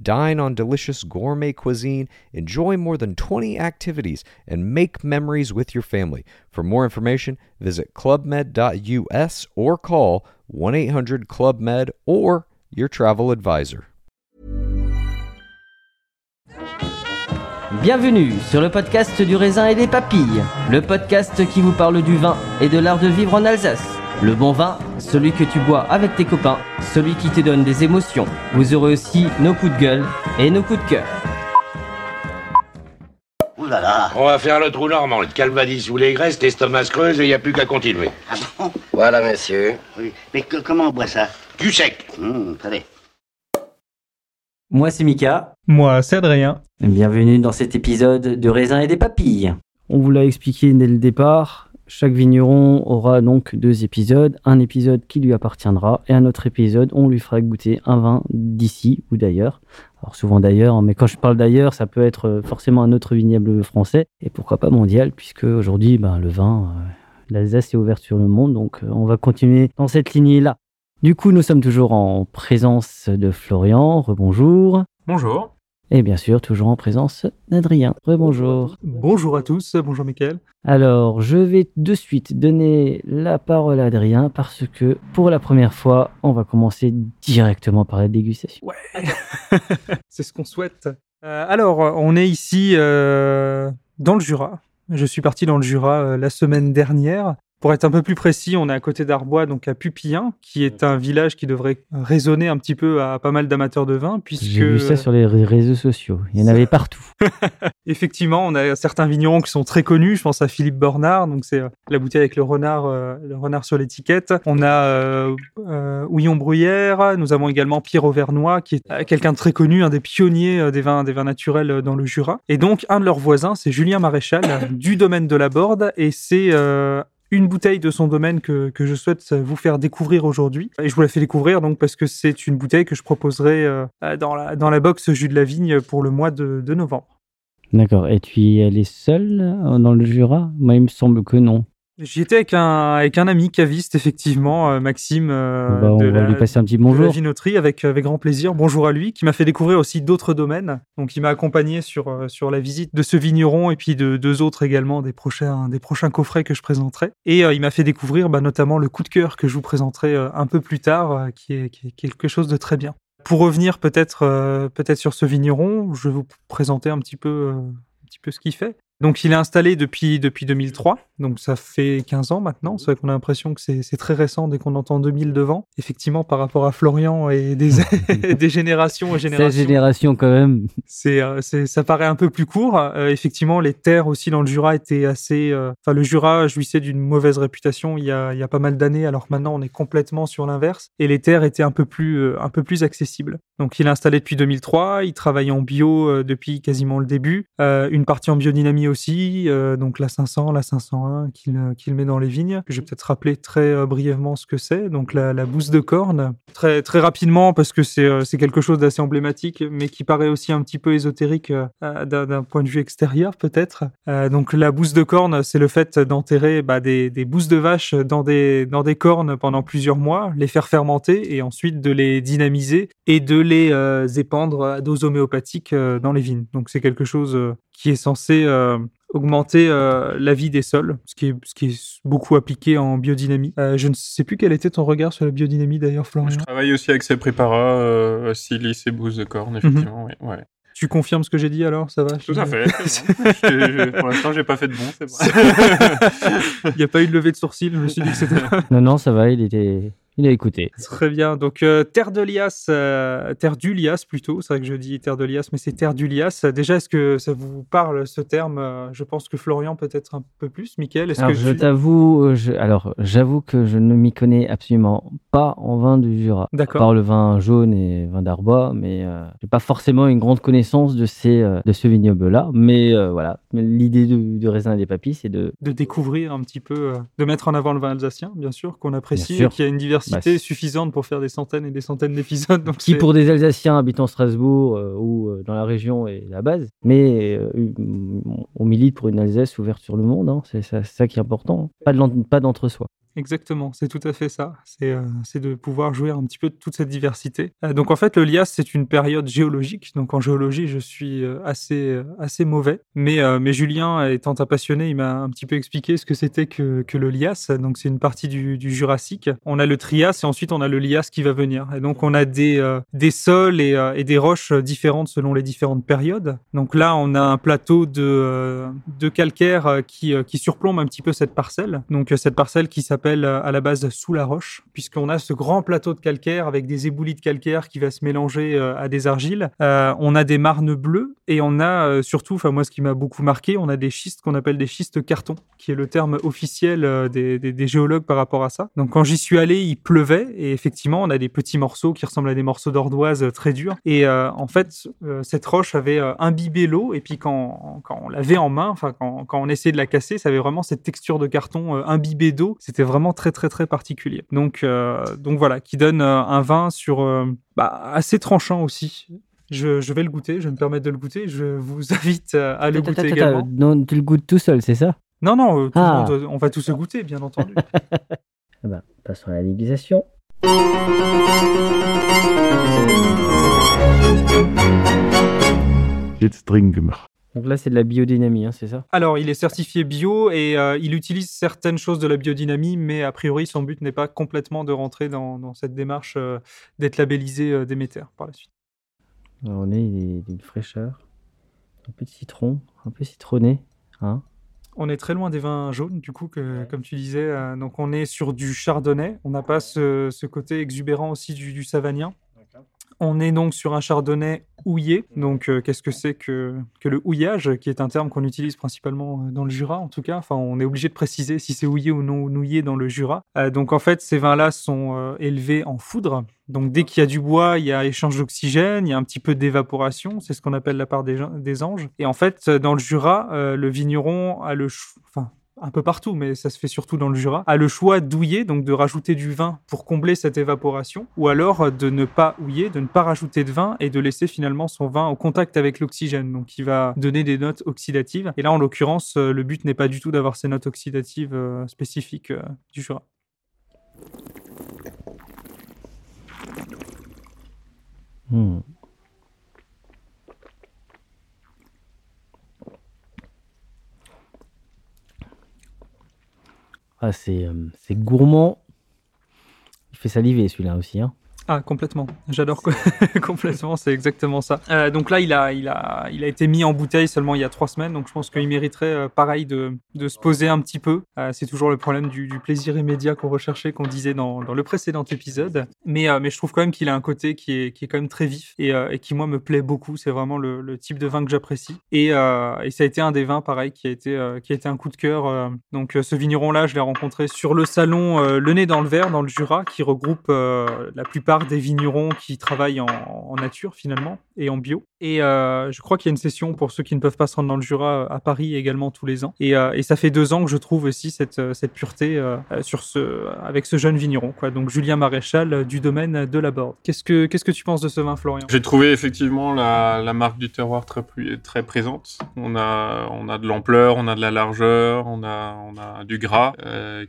Dine on delicious gourmet cuisine, enjoy more than 20 activities, and make memories with your family. For more information, visit clubmed.us or call 1 800 Club Med or your travel advisor. Bienvenue sur le podcast du raisin et des papilles, le podcast qui vous parle du vin et de l'art de vivre en Alsace. Le bon vin, celui que tu bois avec tes copains, celui qui te donne des émotions. Vous aurez aussi nos coups de gueule et nos coups de cœur. Ouh là là On va faire le trou normand, le calvadis ou les graisses, l'estomac se creuse et il n'y a plus qu'à continuer. Ah bon? Voilà, messieurs. Oui. Mais que- comment on boit ça? Du sec Hum, Attendez. Moi c'est Mika, Moi, c'est Adrien. bienvenue dans cet épisode de raisin et des papilles. On vous l'a expliqué dès le départ. Chaque vigneron aura donc deux épisodes. Un épisode qui lui appartiendra et un autre épisode, on lui fera goûter un vin d'ici ou d'ailleurs. Alors souvent d'ailleurs, mais quand je parle d'ailleurs, ça peut être euh, forcément un autre vignoble français et pourquoi pas mondial, puisque aujourd'hui, ben, le vin, euh, l'Alsace est ouverte sur le monde, donc euh, on va continuer dans cette lignée-là. Du coup, nous sommes toujours en présence de Florian. Rebonjour. Bonjour. Et bien sûr, toujours en présence d'Adrien. Rebonjour. Bonjour à tous. Bonjour Mickaël. Alors, je vais de suite donner la parole à Adrien parce que pour la première fois, on va commencer directement par la dégustation. Ouais. c'est ce qu'on souhaite. Euh, alors, on est ici euh, dans le Jura. Je suis parti dans le Jura euh, la semaine dernière. Pour être un peu plus précis, on est à côté d'Arbois, donc à Pupillin, qui est un village qui devrait résonner un petit peu à pas mal d'amateurs de vin, puisque J'ai vu ça sur les ré- réseaux sociaux. Il y en avait partout. Effectivement, on a certains vignerons qui sont très connus. Je pense à Philippe Bornard, donc c'est euh, la bouteille avec le renard, euh, le renard sur l'étiquette. On a euh, euh, Houillon Bruyère. Nous avons également Pierre Auvernois, qui est euh, quelqu'un de très connu, un des pionniers des vins, des vins naturels dans le Jura. Et donc, un de leurs voisins, c'est Julien Maréchal, du domaine de la Borde, et c'est euh, une bouteille de son domaine que, que je souhaite vous faire découvrir aujourd'hui. Et je vous la fais découvrir donc parce que c'est une bouteille que je proposerai euh, dans, la, dans la box Jus de la Vigne pour le mois de- novembre. D'accord. Et tu y allé seul euh, dans le Jura? Moi, il me semble que non. J'y étais avec un, avec un ami caviste, effectivement, euh, Maxime euh, Bah, on de, va la, lui passer un petit de la bonjour. Vinoterie, avec, avec grand plaisir. Bonjour à lui, qui m'a fait découvrir aussi d'autres domaines. Donc, il m'a accompagné sur, euh, sur la visite de ce vigneron et puis de deux autres également, des prochains, des prochains coffrets que je présenterai. Et euh, il m'a fait découvrir bah, notamment le coup de cœur que je vous présenterai euh, un peu plus tard, euh, qui, est, qui est quelque chose de très bien. Pour revenir peut-être euh, peut-être sur ce vigneron, je vais vous présenter un petit peu, euh, un petit peu ce qu'il fait. Donc il est installé depuis, depuis 2003, donc ça fait 15 ans maintenant. C'est vrai qu'on a l'impression que c'est très récent dès qu'on entend 2000 devant. Effectivement, par rapport à Florian et des, des générations et Cette générations, génération, quand même. c'est, euh, ça paraît un peu plus court. Euh, effectivement, les terres aussi dans le Jura étaient assez. euh, Enfin, le Jura jouissait d'une mauvaise réputation il y a, il y a pas mal d'années, alors que maintenant on est complètement sur l'inverse. Et les terres étaient un peu plus, euh, un peu plus accessibles. Donc, il est installé depuis 2003. Il travaille en bio depuis quasiment le début. Une partie en biodynamie aussi, euh, donc la 500, la 501 qu'il euh, qu'il met dans les vignes. Je vais peut-être rappeler très euh, brièvement ce que c'est. Donc, la, la bouse de corne. Très, très rapidement, parce que c'est quelque chose d'assez emblématique, mais qui paraît aussi un petit peu ésotérique d'un point de vue extérieur, peut-être. Donc, la bouse de corne, c'est le fait d'enterrer bah, des, des bousses de vache dans des, dans des cornes pendant plusieurs mois, les faire fermenter et ensuite de les dynamiser et de les euh, épandre à dose homéopathique dans les vignes. Donc, c'est quelque chose qui est censé augmenter euh, la vie des sols, ce qui est, ce qui est beaucoup appliqué en biodynamie. Euh, je ne sais plus quel était ton regard sur la biodynamie d'ailleurs, Florian. Je travaille aussi avec ces préparats, euh, silice et bouse de corne, effectivement. oui, ouais. Tu confirmes ce que j'ai dit alors Ça va? Tout je- à fait. bon. Je- je- pour l'instant, j'ai pas fait de bon, c'est vrai. Il n'y a pas eu de levée de sourcil, je me suis dit que c'était. Non, non, ça va. Il était, Il a écouté. Très bien. Donc, euh, Terre de Lias, euh, Terre du Lias plutôt. C'est vrai que je dis Terre de Lias, mais c'est Terre du Lias. Déjà, est-ce que ça vous parle ce terme? Euh, Je pense que Florian peut-être un peu plus. Michael, est-ce que je tu- t'avoue, je- alors j'avoue que je ne m'y connais absolument pas en vin du Jura. D'accord. part le vin jaune et vin d'Arbois, mais euh, j'ai pas forcément une grande connaissance de ces de ce vignoble-là. Mais voilà, l'idée du, du raisin et des papilles, c'est de de découvrir un petit peu, de mettre en avant le vin alsacien, bien sûr, qu'on apprécie, Bien sûr. et qu'il y a une diversité Bah, c'est- suffisante pour faire des centaines et des centaines d'épisodes. Donc qui pour des Alsaciens habitant Strasbourg euh, ou euh, dans la région est la base. Mais euh, on milite pour une Alsace ouverte sur le monde. hein. C'est ça, qui est important. L'en- pas d'entre-soi. Exactement, c'est tout à fait ça. C'est euh, c'est de pouvoir jouir un petit peu de toute cette diversité. Euh, donc en fait, le lias, c'est une période géologique. Donc en géologie, je suis euh, assez, assez mauvais. Mais, mais Julien, étant un passionné, il m'a un petit peu expliqué ce que c'était que, que le lias. Donc c'est une partie du, du Jurassique. On a le Trias et ensuite on a le lias qui va venir. Et donc on a des, des sols et, et des roches différentes selon les différentes périodes. Donc là, on a un plateau de, de calcaire qui, qui surplombe un petit peu cette parcelle. Donc cette parcelle qui s'appelle euh, à la base sous la roche, puisqu'on a ce grand plateau de calcaire avec des éboulis de calcaire qui va se mélanger euh, à des argiles. Euh, on a des marnes bleues et on a surtout, enfin moi ce qui m'a beaucoup marqué, on a des schistes qu'on appelle des schistes carton, qui est le terme officiel des, géologues par rapport à ça. Donc quand j'y suis allé, il pleuvait et effectivement on a des petits morceaux qui ressemblent à des morceaux d'ordoise euh, très durs. Et en fait, cette roche avait imbibé l'eau et puis quand, quand on l'avait en main, enfin quand, quand on essayait de la casser, ça avait vraiment cette texture de carton euh, imbibé d'eau. C'était vraiment très très très particulier. Donc euh, donc voilà, qui donne euh, un vin sur euh, bah, assez tranchant aussi. Je, je vais le goûter, je vais me permettre de le goûter. Je vous invite à le goûter également. non, tu le goûtes tout seul, c'est ça? Non, non, euh, tout Ah. le monde, on va tous se goûter, bien entendu. Ah bah, Passons à la dégustation. Jetzt trinken wir. Donc là, c'est de la biodynamie, hein, c'est ça? Alors, il est certifié bio et euh, il utilise certaines choses de la biodynamie, mais a priori, son but n'est pas complètement de rentrer dans, dans cette démarche euh, d'être labellisé euh, Déméter par la suite. Alors, On est d'une fraîcheur, un peu de citron, un peu citronné. Hein? On est très loin des vins jaunes, du coup, que, comme tu disais. euh, donc, on est sur du chardonnay. On n'a pas ce, ce côté exubérant aussi du, du savagnin. On est donc sur un chardonnay houillé. Donc, euh, qu'est-ce que c'est que, que le houillage, qui est un terme qu'on utilise principalement euh, dans le Jura, en tout cas? Enfin, on est obligé de préciser si c'est houillé ou non houillé dans le Jura. Euh, donc, en fait, ces vins-là sont élevés en foudre. Donc, dès qu'il y a du bois, il y a échange d'oxygène, il y a un petit peu d'évaporation. C'est ce qu'on appelle la part des, des anges. Et en fait, dans le Jura, le vigneron a le... Enfin, un peu partout, mais ça se fait surtout dans le Jura, a le choix d'houiller, donc de rajouter du vin pour combler cette évaporation, ou alors de ne pas houiller, de ne pas rajouter de vin et de laisser finalement son vin au contact avec l'oxygène, donc il va donner des notes oxydatives. Et là, en l'occurrence, euh, le but n'est pas du tout d'avoir ces notes oxydatives euh, spécifiques euh, du Jura. Hmm. Ah, c'est euh, c'est gourmand. Il fait saliver celui-là aussi. Hein. Ah, complètement. J'adore co- complètement, c'est exactement ça. Euh, donc là, il a, il, a, il a été mis en bouteille seulement il y a trois semaines, donc je pense qu'il mériterait, euh, pareil, de, de se poser un petit peu. Euh, c'est toujours le problème du, plaisir immédiat qu'on recherchait, qu'on disait dans, dans le précédent épisode. Mais, mais je trouve quand même qu'il a un côté qui est, qui est quand même très vif et, qui, moi, me plaît beaucoup. C'est vraiment le, le type de vin que j'apprécie. Et, et ça a été un des vins, pareil, qui a été, qui a été un coup de cœur. donc ce vigneron-là, je l'ai rencontré sur le salon Le Nez dans le Verre, dans le Jura, qui regroupe la plupart des vignerons qui travaillent en, nature finalement et en bio. Et euh, je crois qu'il y a une session pour ceux qui ne peuvent pas se rendre dans le Jura euh, à Paris également tous les ans. Et, euh, et ça fait deux ans que je trouve aussi cette, pureté avec ce jeune vigneron. Donc Julien Maréchal du domaine de la Borde. Qu'est-ce que, tu penses de ce vin, Florian? J'ai trouvé effectivement la, marque du terroir très, présente. On a, de l'ampleur, on a de la largeur, on a, du gras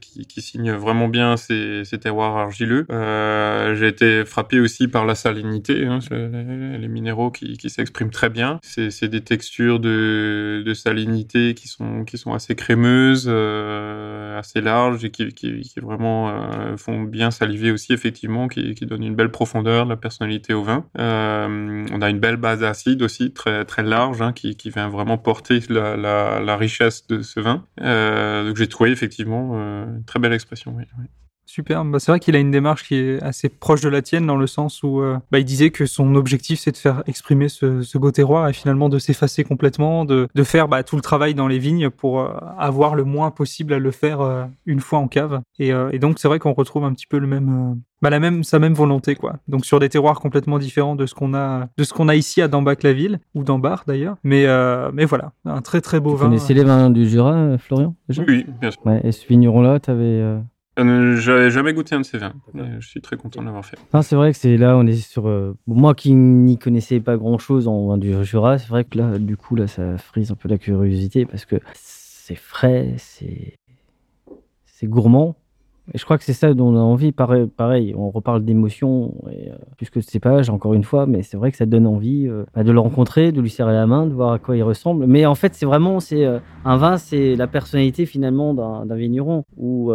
qui, signe vraiment bien ces, terroirs argileux. J'ai été frappé aussi par la salinité, hein, les minéraux qui, qui s'expriment très bien. C'est des textures de, salinité qui sont, qui sont assez crémeuses, euh, assez larges et qui, vraiment euh, font bien saliver aussi, effectivement, qui, qui donnent une belle profondeur, de la personnalité au vin. Euh, on a une belle base acide aussi, très, très large, hein, qui, vient vraiment porter la, richesse de ce vin. Donc j'ai trouvé effectivement une très belle expression. Super. Bah, c'est vrai qu'il a une démarche qui est assez proche de la tienne dans le sens où euh, bah, il disait que son objectif c'est de faire exprimer ce, ce beau terroir et finalement de s'effacer complètement, de, de faire bah, tout le travail dans les vignes pour euh, avoir le moins possible à le faire euh, une fois en cave. Et, euh, et donc c'est vrai qu'on retrouve un petit peu le même, euh, bah, la même, sa même volonté quoi. Donc sur des terroirs complètement différents de ce qu'on a, de ce qu'on a ici à Dambac-la-Ville ou d'Ambar d'ailleurs. Mais, euh, mais voilà, un très très beau Vous vin. connaissez les vins du Jura, Florian déjà? Oui, bien sûr. Ouais, et ce vigneron-là, t'avais. euh, Euh, J'avais jamais goûté un de ces vins. Je suis très content de l'avoir fait. Non, c'est vrai que c'est là, on est sur. euh, Moi qui n'y connaissais pas grand chose en vin du Jura, c'est vrai que là, du coup, là, ça frise un peu la curiosité parce que c'est frais, c'est. C'est gourmand. Et je crois que c'est ça dont on a envie. Pareil, on reparle d'émotion, euh, plus que de cépage, encore une fois, mais c'est vrai que ça donne envie euh, bah, de le rencontrer, de lui serrer la main, de voir à quoi il ressemble. Mais en fait, c'est vraiment. c'est euh, Un vin, c'est la personnalité finalement d'un vigneron ou,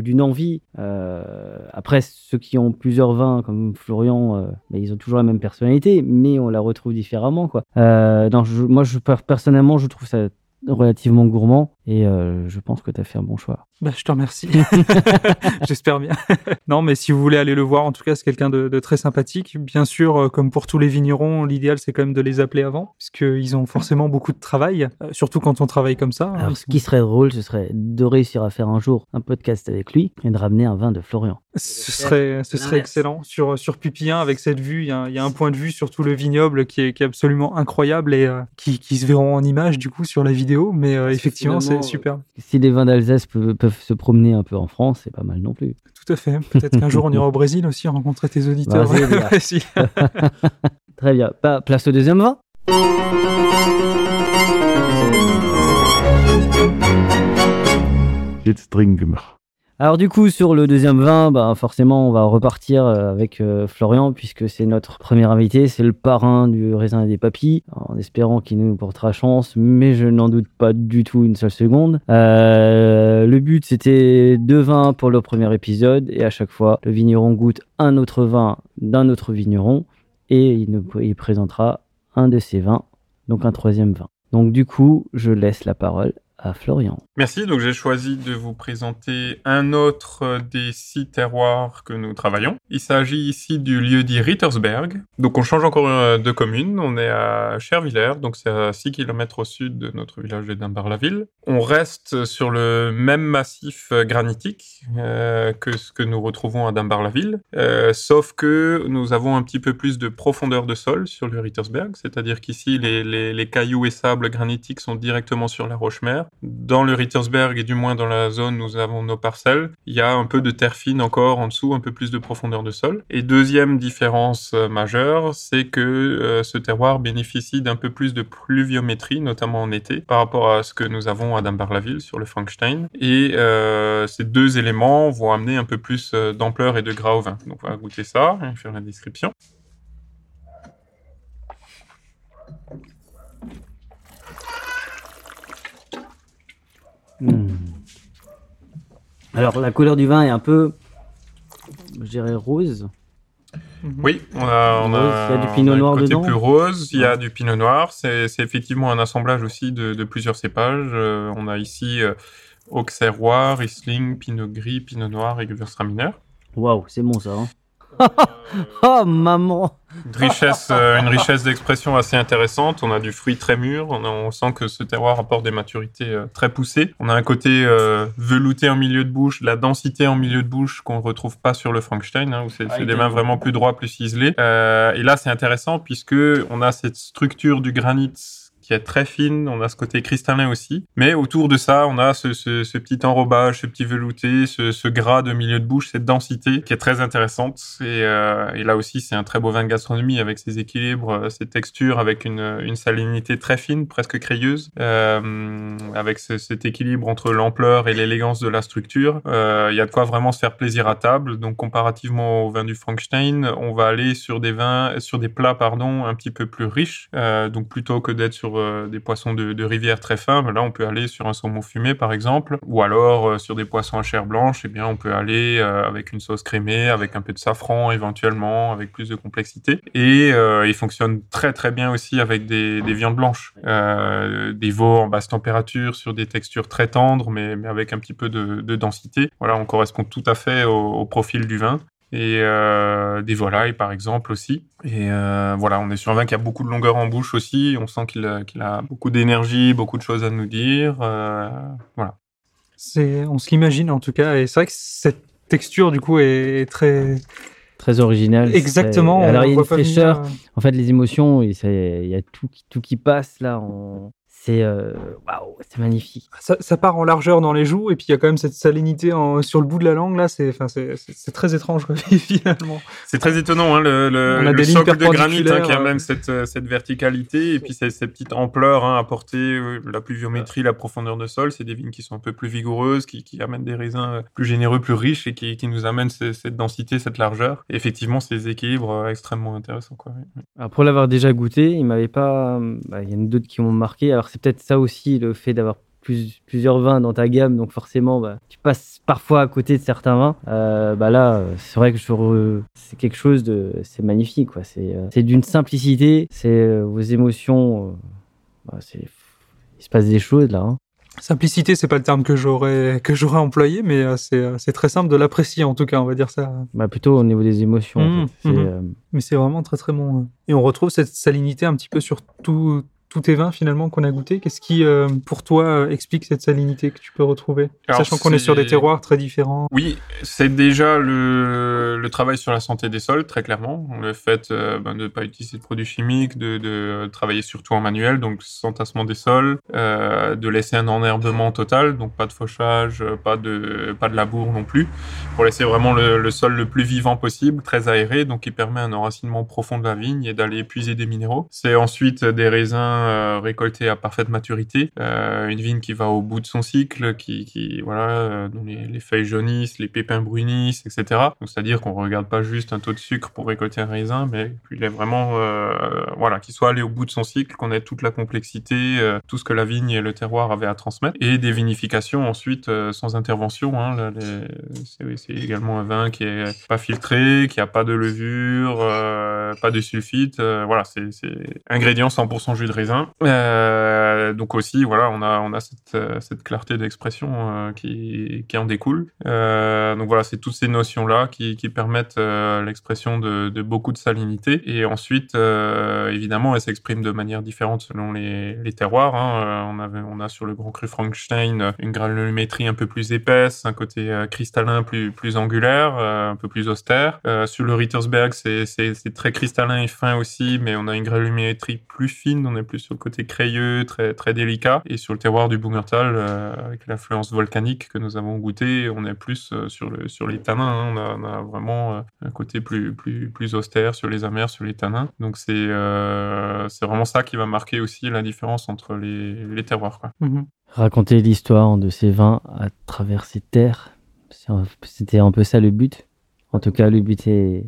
d'une envie. Après, ceux qui ont plusieurs vins, comme Florian, bah, ils ont toujours la même personnalité, mais on la retrouve différemment. Quoi. Moi, je, per- personnellement, je trouve ça relativement gourmand et euh, je pense que tu as fait un bon choix. Bah, je te remercie. J'espère bien. non, mais si vous voulez aller le voir, en tout cas, c'est quelqu'un de, de très sympathique. Bien sûr, euh, comme pour tous les vignerons, l'idéal, c'est quand même de les appeler avant, puisqu'ils ont forcément beaucoup de travail, euh, surtout quand on travaille comme ça. hein. Alors, ce qui serait drôle, ce serait de réussir à faire un jour un podcast avec lui et de ramener un vin de Florian. Ce serait, ce serait excellent. Sur, sur Pupillin, avec cette vue, il y, a un- il y a un point de vue sur tout le vignoble qui est, qui est absolument incroyable et euh, qui, qui se verront en image, du coup, sur la vidéo. Mais euh, effectivement, c'est super. Si les vins d'Alsace peuvent, peuvent se promener un peu en France, c'est pas mal non plus. Tout à fait. Peut-être qu'un jour, on ira au Brésil aussi rencontrer tes auditeurs. Très bien. Bah, place au deuxième vin. Jetzt trinken wir. Alors du coup, sur le deuxième vin, bah, forcément, on va repartir euh, avec euh, Florian, puisque c'est notre premier invité, c'est le parrain du raisin et des papilles, en espérant qu'il nous portera chance, mais je n'en doute pas du tout une seule seconde. Euh, le but, c'était deux vins pour le premier épisode, et à chaque fois, le vigneron goûte un autre vin d'un autre vigneron, et il, nous, présentera un de ces vins, donc un troisième vin. Donc du coup, je laisse la parole Florian. Merci, donc j'ai choisi de vous présenter un autre euh, des six terroirs que nous travaillons. Il s'agit ici du lieu dit Rittersberg. Donc on change encore euh, de commune, on est à Chervillers, donc c'est à 6 km au sud de notre village de Dimbar-la-Ville. On reste sur le même massif euh, granitique que ce que nous retrouvons à Dimbar-la-Ville, euh, sauf que nous avons un petit peu plus de profondeur de sol sur le Rittersberg, c'est-à-dire qu'ici les, les, les cailloux et sables granitiques sont directement sur la roche-mère. Dans le Rittersberg et du moins dans la zone où nous avons nos parcelles, il y a un peu de terre fine encore en dessous, un peu plus de profondeur de sol. Et deuxième différence euh, majeure, c'est que euh, ce terroir bénéficie d'un peu plus de pluviométrie, notamment en été, par rapport à ce que nous avons à Dambar-la-Ville sur le Frankenstein. Et euh, ces deux éléments vont amener un peu plus d'ampleur et de gras au vin. Donc on va goûter ça et faire la description. Hmm. Alors la couleur du vin est un peu, je dirais rose. Oui, on a, on Rose, a, il y a du pinot noir dedans plus rose, il y a du pinot noir. C'est c'est effectivement un assemblage aussi de, de plusieurs cépages. Euh, on a ici euh, Auxerrois, Riesling, Pinot Gris, Pinot Noir et Gewürztraminer. Waouh, c'est bon ça. hein. Oh maman. Une richesse, euh, une richesse d'expression assez intéressante. On a du fruit très mûr. On, a- on sent que ce terroir apporte des maturités euh, très poussées. On a un côté euh, velouté en milieu de bouche, de la densité en milieu de bouche qu'on retrouve pas sur le Frankenstein, hein, où c'est Ah, des est- vraiment plus droits, plus ciselés. Euh, et là, c'est intéressant puisque on a cette structure du granit qui est très fine, on a ce côté cristallin aussi, mais autour de ça, on a ce, petit enrobage, ce petit velouté, ce, gras de milieu de bouche, cette densité qui est très intéressante. Et, euh, là aussi, c'est un très beau vin de gastronomie avec ses équilibres, euh, ses textures, avec une, salinité très fine, presque crayeuse, euh, avec ce- cet équilibre entre l'ampleur et l'élégance de la structure. Il y a de quoi vraiment se faire plaisir à table. Donc, comparativement au vin du Frankenstein, on va aller sur des vins, sur des plats, pardon, un petit peu plus riches. Donc, plutôt que d'être sur euh, des poissons de, rivière très fins, là on peut aller sur un saumon fumé par exemple, ou alors euh, sur des poissons à chair blanche, eh bien on peut aller euh, avec une sauce crémée, avec un peu de safran éventuellement, avec plus de complexité. Et il fonctionne très très bien aussi avec des, des viandes blanches, des veaux en basse température sur des textures très tendres, mais, avec un petit peu de, de densité. Voilà, on correspond tout à fait au profil du vin et euh, des volailles par exemple aussi. Et euh, voilà, on est sur un vin qui a beaucoup de longueur en bouche aussi. On sent qu'il a, qu'il a beaucoup d'énergie, beaucoup de choses à nous dire. Euh, voilà. C'est, on se l'imagine en tout cas, et c'est vrai que cette texture du coup est, est très Très original. exactement. on Alors il y a une fraîcheur. euh, En fait, les émotions, il y a tout, qui- tout qui passe là. en- C'est euh, waouh, c'est magnifique. Ça, ça part en largeur dans les joues, et puis il y a quand même cette salinité en- sur le bout de la langue là. C'est, enfin, c'est, très étrange quoi, finalement. C'est très étonnant, hein, le, le, On a le des lignes socle de granit hein, qui perpendiculaires, amène euh. cette, euh, cette verticalité et puis ces petites ampleurs hein, apportées, euh, la pluviométrie, la profondeur de sol. C'est des vignes qui sont un peu plus vigoureuses, qui, qui amènent des raisins plus généreux, plus riches et qui, qui nous amènent cette densité, cette largeur. Et effectivement, ces équilibres extrêmement intéressants. Quoi. Alors, pour l'avoir déjà goûté, il m'avait pas. bah, Il y en a d'autres qui m'ont marqué. Alors c'est peut-être ça aussi le fait d'avoir plus- plusieurs vins dans ta gamme, donc forcément, bah, tu passes parfois à côté de certains vins. Euh, bah là, c'est vrai que je c'est quelque chose de, c'est magnifique, quoi. C'est, euh, c'est d'une simplicité. C'est euh, vos émotions. bah, c'est, il se passe des choses là. hein. Simplicité, c'est pas le terme que j'aurais que j'aurais employé, mais c'est, très simple de l'apprécier en tout cas, on va dire ça. Bah, plutôt au niveau des émotions. en Mmh, fait. Mmh. Mais c'est vraiment très très bon. ouais. Et on retrouve cette salinité un petit peu sur tout- tous tes vins finalement qu'on a goûté. Qu'est-ce qui, euh, pour toi, euh, explique cette salinité que tu peux retrouver? Alors, Sachant qu'on est sur des terroirs très différents. Oui, c'est déjà le, le travail sur la santé des sols, très clairement. Le fait euh, ben, de ne pas utiliser de produits chimiques, de, de travailler surtout en manuel, donc s'entassement des sols, euh, de laisser un enherbement total, donc pas de fauchage, pas de, pas de labour non plus, pour laisser vraiment le, le sol le plus vivant possible, très aéré, donc qui permet un enracinement profond de la vigne et d'aller épuiser des minéraux. C'est ensuite des raisins euh, récoltés à parfaite maturité, euh, une vigne qui va au bout de son cycle, qui, voilà, euh, dont les, les feuilles jaunissent, les pépins brunissent, etc. Donc c'est-à-dire qu'on regarde pas juste un taux de sucre pour récolter un raisin, mais qu'il est vraiment, voilà, qu'il soit allé au bout de son cycle, qu'on ait toute la complexité, tout ce que la vigne et le terroir avaient à transmettre, et des vinifications ensuite sans intervention. Hein, c'est également un vin qui est pas filtré, qui a pas de levure, pas de sulfite. euh, voilà, c'est c'est ingrédient 100% jus de raisin. Euh, donc aussi, voilà, on a euh, cette clarté d'expression euh, qui en découle. Donc voilà, c'est toutes ces notions là qui permettent l'expression de, beaucoup de salinité. Et ensuite, évidemment, elle s'exprime de manière différente selon les, terroirs. hein. On a sur le Grand Cru Frankenstein une granulométrie un peu plus épaisse, un côté cristallin plus angulaire, un peu plus austère. Sur le Rittersberg, c'est très cristallin et fin aussi, mais on a une granulométrie plus fine. On est plus sur le côté crayeux, très très délicat. Et sur le terroir du Bungertal, euh, avec l'influence volcanique que nous avons goûté, on est plus euh, sur le sur les tanins. hein. On, a, on a vraiment euh, un côté plus plus plus austère sur les amers, sur les tanins. Donc c'est euh, c'est vraiment ça qui va marquer aussi la différence entre les les terroirs. Quoi. Mhm. raconter l'histoire de ces vins à travers ces terres. C'était un peu ça le but. En tout cas, le but est,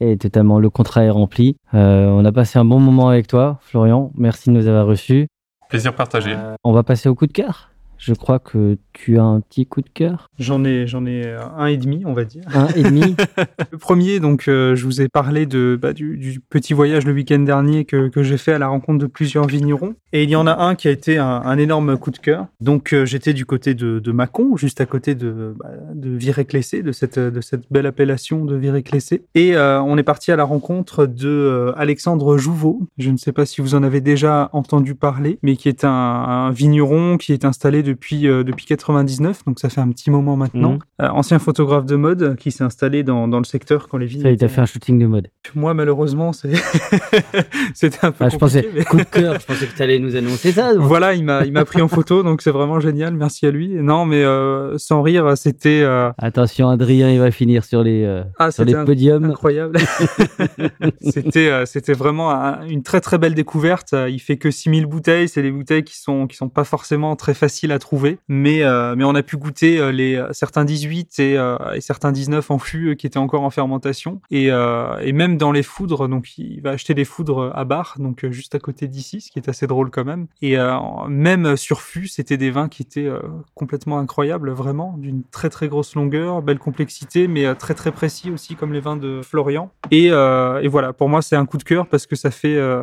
est totalement le contrat est rempli. Euh, on a passé un bon moment avec toi, Florian. Merci de nous avoir reçus. Plaisir partagé. Euh, on va passer au coup de cœur. Je crois que tu as un petit coup de cœur. J'en ai, j'en ai euh, un et demi, on va dire. Un et demi. Le premier, donc, euh, je vous ai parlé de, bah, du, du petit voyage le week-end dernier que, que j'ai fait à la rencontre de plusieurs vignerons. Et il y en a un qui a été un, un énorme coup de cœur. Donc, euh, j'étais du côté de, de Mâcon, juste à côté de, bah, de Viré-Clessé, de cette, de cette belle appellation de Viré-Clessé. Et euh, on est parti à la rencontre de Alexandre Jouveau. Je ne sais pas si vous en avez déjà entendu parler, mais qui est un, un vigneron qui est installé depuis, euh, depuis 99, donc ça fait un petit moment maintenant. Mhm. Euh, ancien photographe de mode qui s'est installé dans, dans le secteur quand les vignes. Ça, il t'a fait un shooting de mode. Moi, malheureusement, c'est c'était un peu Ah, je pensais, mais- coup de cœur, je pensais que tu allais nous annoncer ça. donc. Voilà, il m'a il m'a pris en photo, donc c'est vraiment génial. Merci à lui. Non, mais euh, sans rire, c'était euh, Attention, Adrien, il va finir sur les, euh, ah, sur les podiums. incroyable. c'était euh, c'était vraiment un- une très très belle découverte. Euh, Il fait que 6000 bouteilles. C'est des bouteilles qui sont qui sont pas forcément très faciles à à trouver, mais euh, mais on a pu goûter euh, les certains 18 et, euh, et certains 19 en fût euh, qui étaient encore en fermentation et euh, et même dans les foudres. Donc il va acheter des foudres à Bar, donc euh, juste à côté d'ici, ce qui est assez drôle quand même. Et euh, même sur fût, c'était des vins qui étaient euh, complètement incroyables, vraiment d'une très très grosse longueur, belle complexité, mais euh, très très précis aussi comme les vins de Florian. Et, euh, et voilà, pour moi c'est un coup de cœur parce que ça fait euh,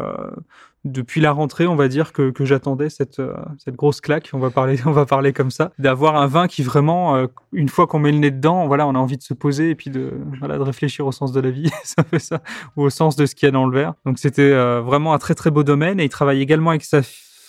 depuis la rentrée, on va dire que, que j'attendais cette, euh, cette grosse claque, on va parler, on va parler comme ça, d'avoir un vin qui vraiment, euh, une fois qu'on met le nez dedans, voilà, on a envie de se poser et puis de, voilà, de réfléchir au sens de la vie, ça fait ça, ou au sens de ce qu'il y a dans le verre. Donc c'était euh, vraiment un très très beau domaine. Et il travaille également avec sa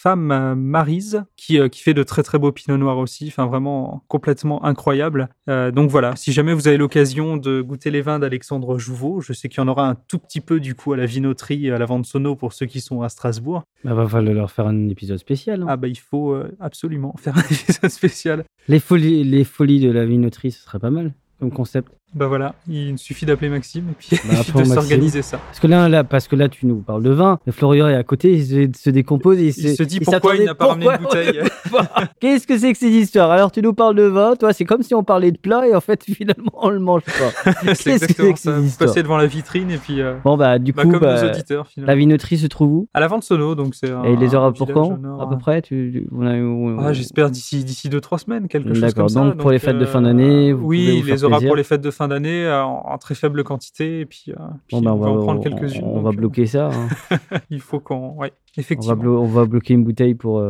femme euh, Marise qui, euh, qui fait de très très beaux pinot noirs aussi, enfin vraiment complètement incroyable. Euh, donc voilà, si jamais vous avez l'occasion de goûter les vins d'Alexandre Jouveau, je sais qu'il y en aura un tout petit peu du coup à la vinoterie, à la vente sono pour ceux qui sont à Strasbourg. Bah, va falloir leur faire un épisode spécial. hein. Ah bah il faut absolument faire un épisode spécial. Les, folies, les folies de la vinoterie, ce serait pas mal comme concept. Bah voilà, il suffit d'appeler Maxime et puis, Bah, de s'organiser ça. Parce que là, là, parce que là, tu nous parles de vin. Le Florian est à côté, il se, se décompose. Et Il se dit pourquoi il n'a pas ramené une bouteille. Qu'est-ce que c'est que ces histoires? Alors, tu nous parles de vin, toi, c'est comme si on parlait de plat et en fait, finalement, on le mange pas. Qu'est-ce c'est que exactement c'est que ça. Vous passez devant la vitrine et puis euh, Bon, bah, du bah, coup, comme bah, nos auditeurs finalement. la vinoterie se trouve où? À la vente sono, donc c'est. Et il les aura pour quand À peu hein. près tu, tu- on a, on- Ah, j'espère d'ici d'ici deux trois semaines quelque chose D'accord, comme ça. donc pour les fêtes de fin d'année, oui, les aura plaisir. pour les fêtes de fin d'année euh, en, en très faible quantité et puis, euh, puis Bon, bah, on, va en prendre quelques-unes. On, va euh, bloquer ça. hein. il faut qu'on, ouais, on, va effectivement. blo- on va bloquer une bouteille pour,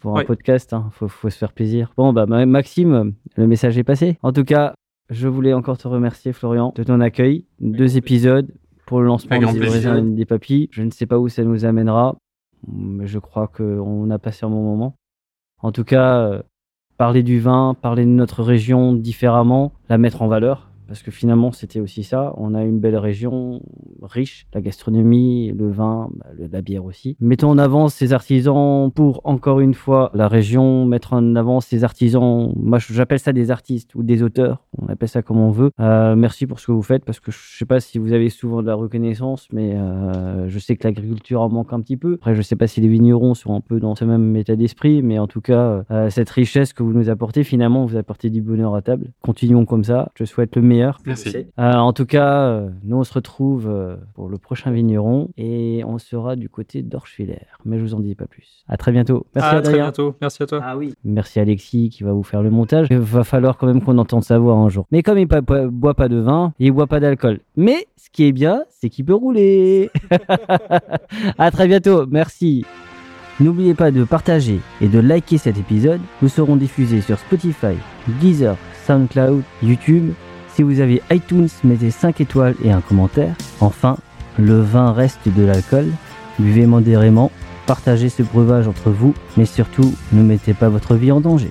pour un Ouais. podcast. Hein. Faut, faut se faire plaisir. Bon, bah, Ma- Maxime, le message est passé. En tout cas, je voulais encore te remercier, Florian, de ton accueil. Deux épisodes pour le lancement des et des papilles. Je ne sais pas où ça nous amènera, mais je crois qu'on a passé un bon moment. En tout cas, parler du vin, parler de notre région différemment, la mettre en valeur. Parce que finalement, c'était aussi ça. On a une belle région riche, la gastronomie, le vin, bah, la bière aussi. Mettons en avant ces artisans pour, encore une fois, la région, mettre en avant ces artisans. Moi, j'appelle ça des artistes ou des auteurs. On appelle ça comme on veut. Euh, merci pour ce que vous faites parce que je sais pas si vous avez souvent de la reconnaissance, mais euh, je sais que l'agriculture en manque un petit peu. Après, je sais pas si les vignerons sont un peu dans ce même état d'esprit, mais en tout cas, euh, cette richesse que vous nous apportez, finalement, vous apportez du bonheur à table. Continuons comme ça. Je souhaite le meilleur. Merci. Euh, en tout cas, euh, nous, on se retrouve euh, pour le prochain vigneron et on sera du côté d'Orschwiller. Mais je vous en dis pas plus. À très bientôt. Merci à très bientôt. Merci à toi. Ah oui. Merci Alexis qui va vous faire le montage. Il va falloir quand même qu'on entende sa voix un jour. Mais comme il ne boit pas de vin, il boit pas d'alcool. Mais ce qui est bien, c'est qu'il peut rouler. à très bientôt. Merci. N'oubliez pas de partager et de liker cet épisode. Nous serons diffusés sur Spotify, Deezer, SoundCloud, YouTube. Si vous avez iTunes, mettez 5 étoiles et un commentaire. Enfin, le vin reste de l'alcool. Buvez modérément partagez ce breuvage entre vous, mais surtout, ne mettez pas votre vie en danger.